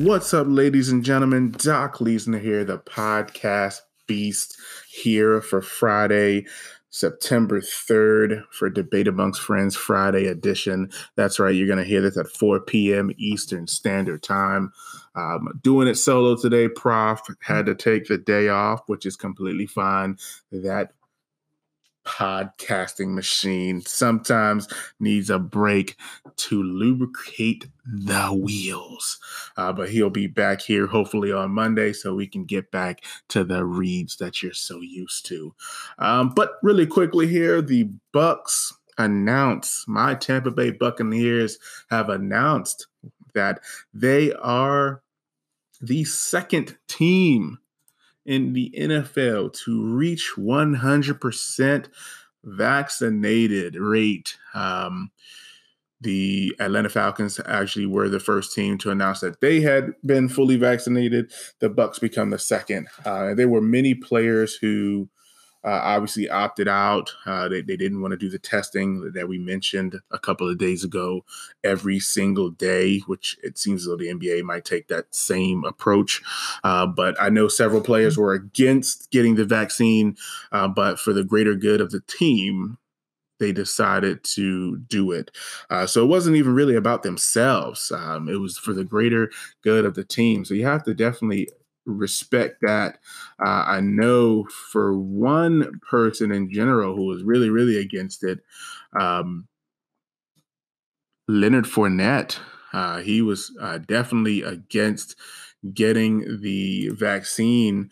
What's up, ladies and gentlemen? Doc Leesner here, the podcast beast, here for Friday, September 3rd for Debate Amongst Friends Friday edition. That's right, you're going to hear this at 4 p.m. Eastern Standard Time. Um, doing it solo today, Prof had to take the day off, which is completely fine. That podcasting machine sometimes needs a break to lubricate the wheels. Uh, but he'll be back here hopefully on Monday so we can get back to the reads that you're so used to. Um, but really quickly here, the Bucs announce my Tampa Bay Buccaneers have announced that they are the second team in the NFL to reach 100% vaccinated rate. Um, the Atlanta Falcons actually were the first team to announce that they had been fully vaccinated. The Bucs become the second. Uh, there were many players who uh, obviously opted out. Uh, they, they didn't want to do the testing that we mentioned a couple of days ago every single day, which it seems as though the NBA might take that same approach. Uh, but I know several players were against getting the vaccine, uh, but for the greater good of the team, they decided to do it. Uh, so it wasn't even really about themselves. Um, it was for the greater good of the team. So you have to definitely respect that. Uh, I know for one person in general who was really, really against it, um, Leonard Fournette. Uh, he was uh, definitely against getting the vaccine.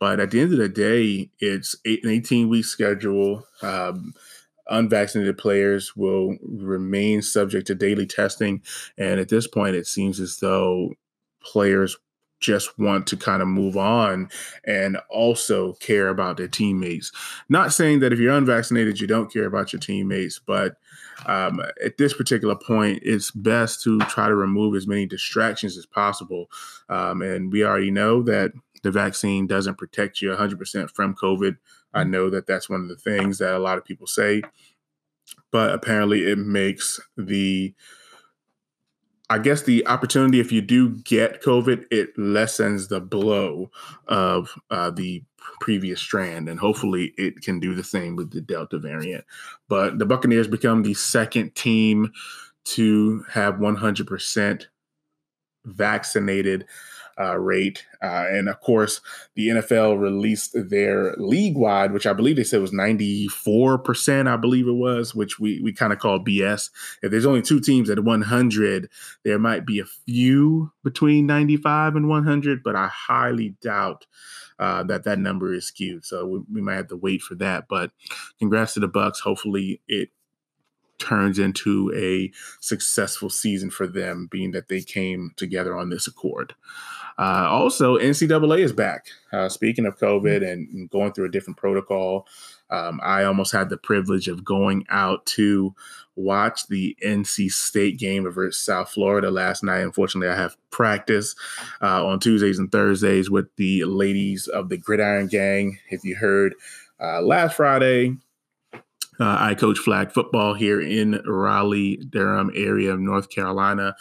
But at the end of the day, it's eight, an 18 week schedule. Um, unvaccinated players will remain subject to daily testing. And at this point, it seems as though players just want to kind of move on and also care about their teammates. Not saying that if you're unvaccinated, you don't care about your teammates, but um, at this particular point, it's best to try to remove as many distractions as possible. Um, and we already know that the vaccine doesn't protect you 100% from COVID. I know that that's one of the things that a lot of people say, but apparently it makes the I guess the opportunity, if you do get COVID, it lessens the blow of uh, the previous strand, and hopefully it can do the same with the Delta variant. But the Buccaneers become the second team to have 100% vaccinated uh, rate. Uh, and of course, the NFL released their league wide, which I believe they said was 94%, I believe it was, which we, we kind of call BS. If there's only two teams at 100, there might be a few between 95 and 100, but I highly doubt. Uh, that that number is skewed, so we, we might have to wait for that. But congrats to the Bucs. Hopefully, it turns into a successful season for them, being that they came together on this accord. Uh, also, NCAA is back. Uh, speaking of COVID and, and, going through a different protocol, um, I almost had the privilege of going out to watch the NC State game versus South Florida last night. Unfortunately, I have practice uh, on Tuesdays and Thursdays with the ladies of the Gridiron Gang. If you heard uh, last Friday, uh, I coach flag football here in Raleigh, Durham area of North Carolina.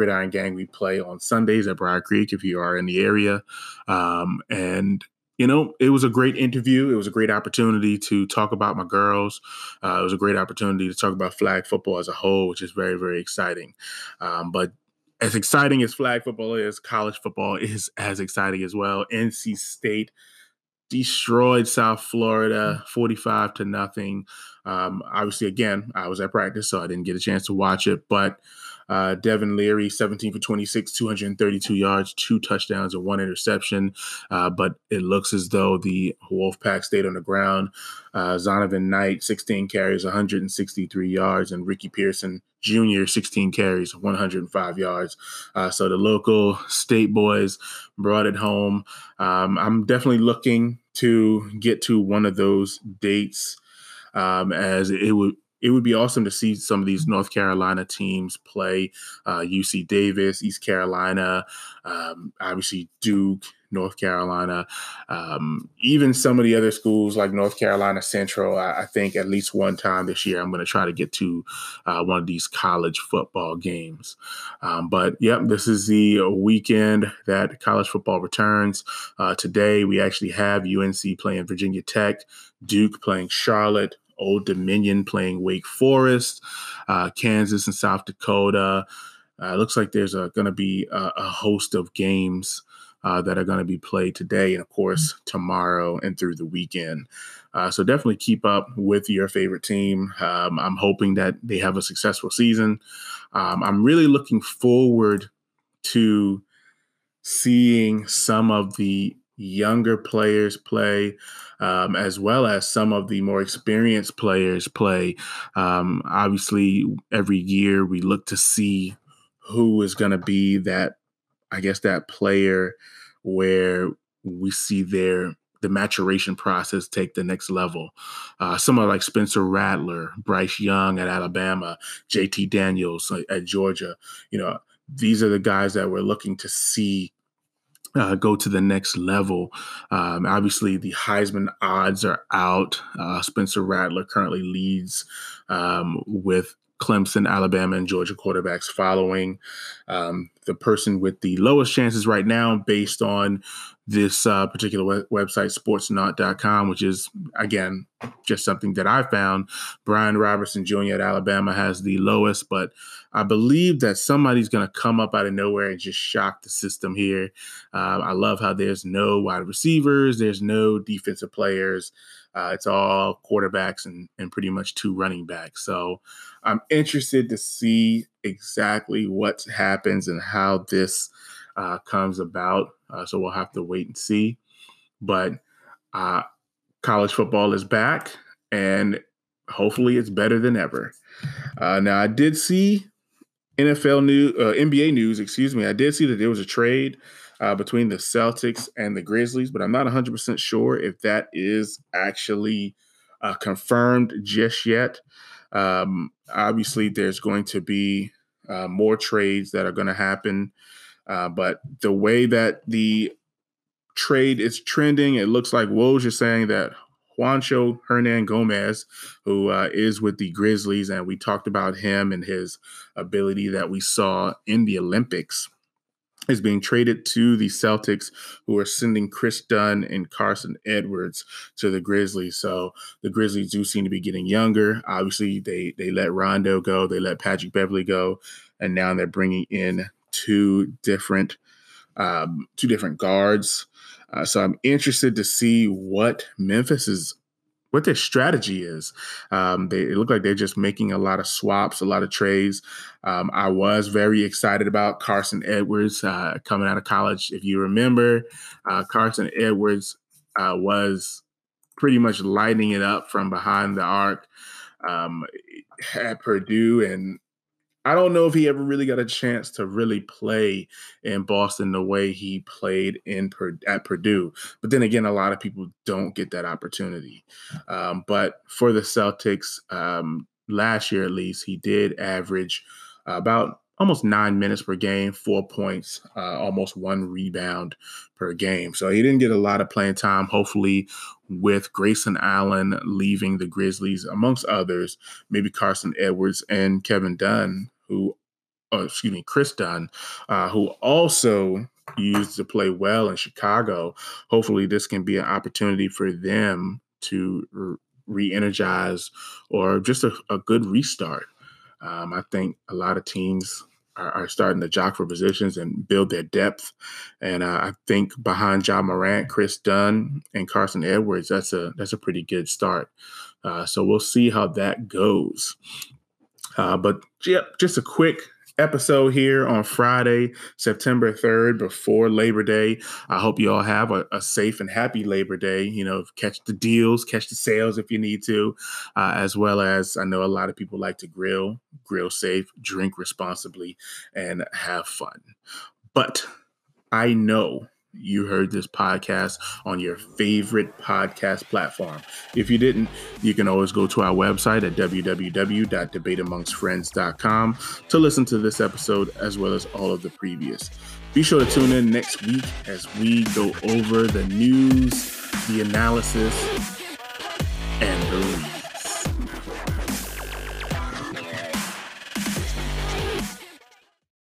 Gridiron Gang, we play on Sundays at Briar Creek if you are in the area. Um, and you know, it was a great interview. It was a great opportunity to talk about my girls. Uh, it was a great opportunity to talk about flag football as a whole, which is very, very exciting. Um, but as exciting as flag football is, college football is as exciting as well. NC State destroyed South Florida 45 to nothing. Um, obviously, again, I was at practice, so I didn't get a chance to watch it, but uh, Devin Leary, 17 for 26, 232 yards, two touchdowns, and one interception. Uh, but it looks as though the Wolfpack stayed on the ground. Uh, Zonovan Knight, 16 carries, 163 yards, and Ricky Person Jr., 16 carries, 105 yards. Uh, so the local state boys brought it home. Um, I'm definitely looking to get to one of those dates um, as it would it would be awesome to see some of these North Carolina teams play uh, UC Davis, East Carolina, um, obviously Duke, North Carolina, um, even some of the other schools like North Carolina Central. I, I think at least one time this year, I'm going to try to get to uh, one of these college football games. Um, but yep, this is the weekend that college football returns. Uh, today, we actually have UNC playing Virginia Tech, Duke playing Charlotte, Old Dominion playing Wake Forest, uh, Kansas and South Dakota. Uh, looks like there's going to be a, a, host of games uh, that are going to be played today and, of course, tomorrow and through the weekend. Uh, so definitely keep up with your favorite team. Um, I'm hoping that they have a successful season. Um, I'm really looking forward to seeing some of the younger players play, um, as well as some of the more experienced players play. Um, obviously, every year we look to see who is going to be that, I guess, that player where we see their the maturation process take the next level. Uh, someone like Spencer Rattler, Bryce Young at Alabama, JT Daniels at Georgia. You know, these are the guys that we're looking to see uh, go to the next level. Um, obviously, the Heisman odds are out. Uh, Spencer Rattler currently leads um, with Clemson, Alabama, and Georgia quarterbacks following. Um, the person with the lowest chances right now, based on this uh, particular web- website, sportsnaut.com, which is, again, just something that I found. Brian Robertson Jr. at Alabama has the lowest, but I believe that somebody's going to come up out of nowhere and just shock the system here. Uh, I love how there's no wide receivers, there's no defensive players. Uh, it's all quarterbacks and, and pretty much two running backs. So I'm interested to see exactly what happens and how this uh, comes about. Uh, so we'll have to wait and see. But uh, college football is back, and hopefully it's better than ever. Uh, now, I did see NFL news, uh, NBA news, excuse me. I did see that there was a trade uh, between the Celtics and the Grizzlies, but I'm not 100% sure if that is actually uh, confirmed just yet. Um, obviously, there's going to be uh, more trades that are going to happen, uh, but the way that the trade is trending, it looks like Woj is saying that Juancho Hernangomez, who uh, is with the Grizzlies, and we talked about him and his ability that we saw in the Olympics is being traded to the Celtics, who are sending Kris Dunn and Carson Edwards to the Grizzlies. So the Grizzlies do seem to be getting younger. Obviously, they they let Rondo go, they let Patrick Beverley go, and now they're bringing in two different um, two different guards. Uh, so I'm interested to see what Memphis is what their strategy is. Um, they look like they're just making a lot of swaps, a lot of trades. Um, I was very excited about Carson Edwards uh, coming out of college. If you remember, uh, Carson Edwards uh, was pretty much lighting it up from behind the arc um, at Purdue, and I don't know if he ever really got a chance to really play in Boston the way he played in at Purdue. But then again, a lot of people don't get that opportunity. Um, but for the Celtics, um, last year at least, he did average about almost nine minutes per game, four points, uh, almost one rebound per game. So he didn't get a lot of playing time. Hopefully, with Grayson Allen leaving the Grizzlies, amongst others, maybe Carson Edwards and Kevin Dunn, who, oh, excuse me, Kris Dunn, uh, who also used to play well in Chicago. Hopefully, this can be an opportunity for them to re energize or just a, a good restart. Um, I think a lot of teams are, are, starting to jock for positions and build their depth. And uh, I think behind John Morant, Kris Dunn, and Carson Edwards, that's a that's a pretty good start. Uh, so we'll see how that goes. Uh, but yep, just a quick episode here on Friday, September 3rd, before Labor Day. I hope you all have a, a, safe and happy Labor Day. You know, catch the deals, catch the sales if you need to, uh, as well as I know a lot of people like to grill, grill safe, drink responsibly, and have fun. But I know you heard this podcast on your favorite podcast platform. If you didn't, you can always go to our website at www.debateamongstfriends.com to listen to this episode as well as all of the previous. Be sure to tune in next week as we go over the news, the analysis, and the.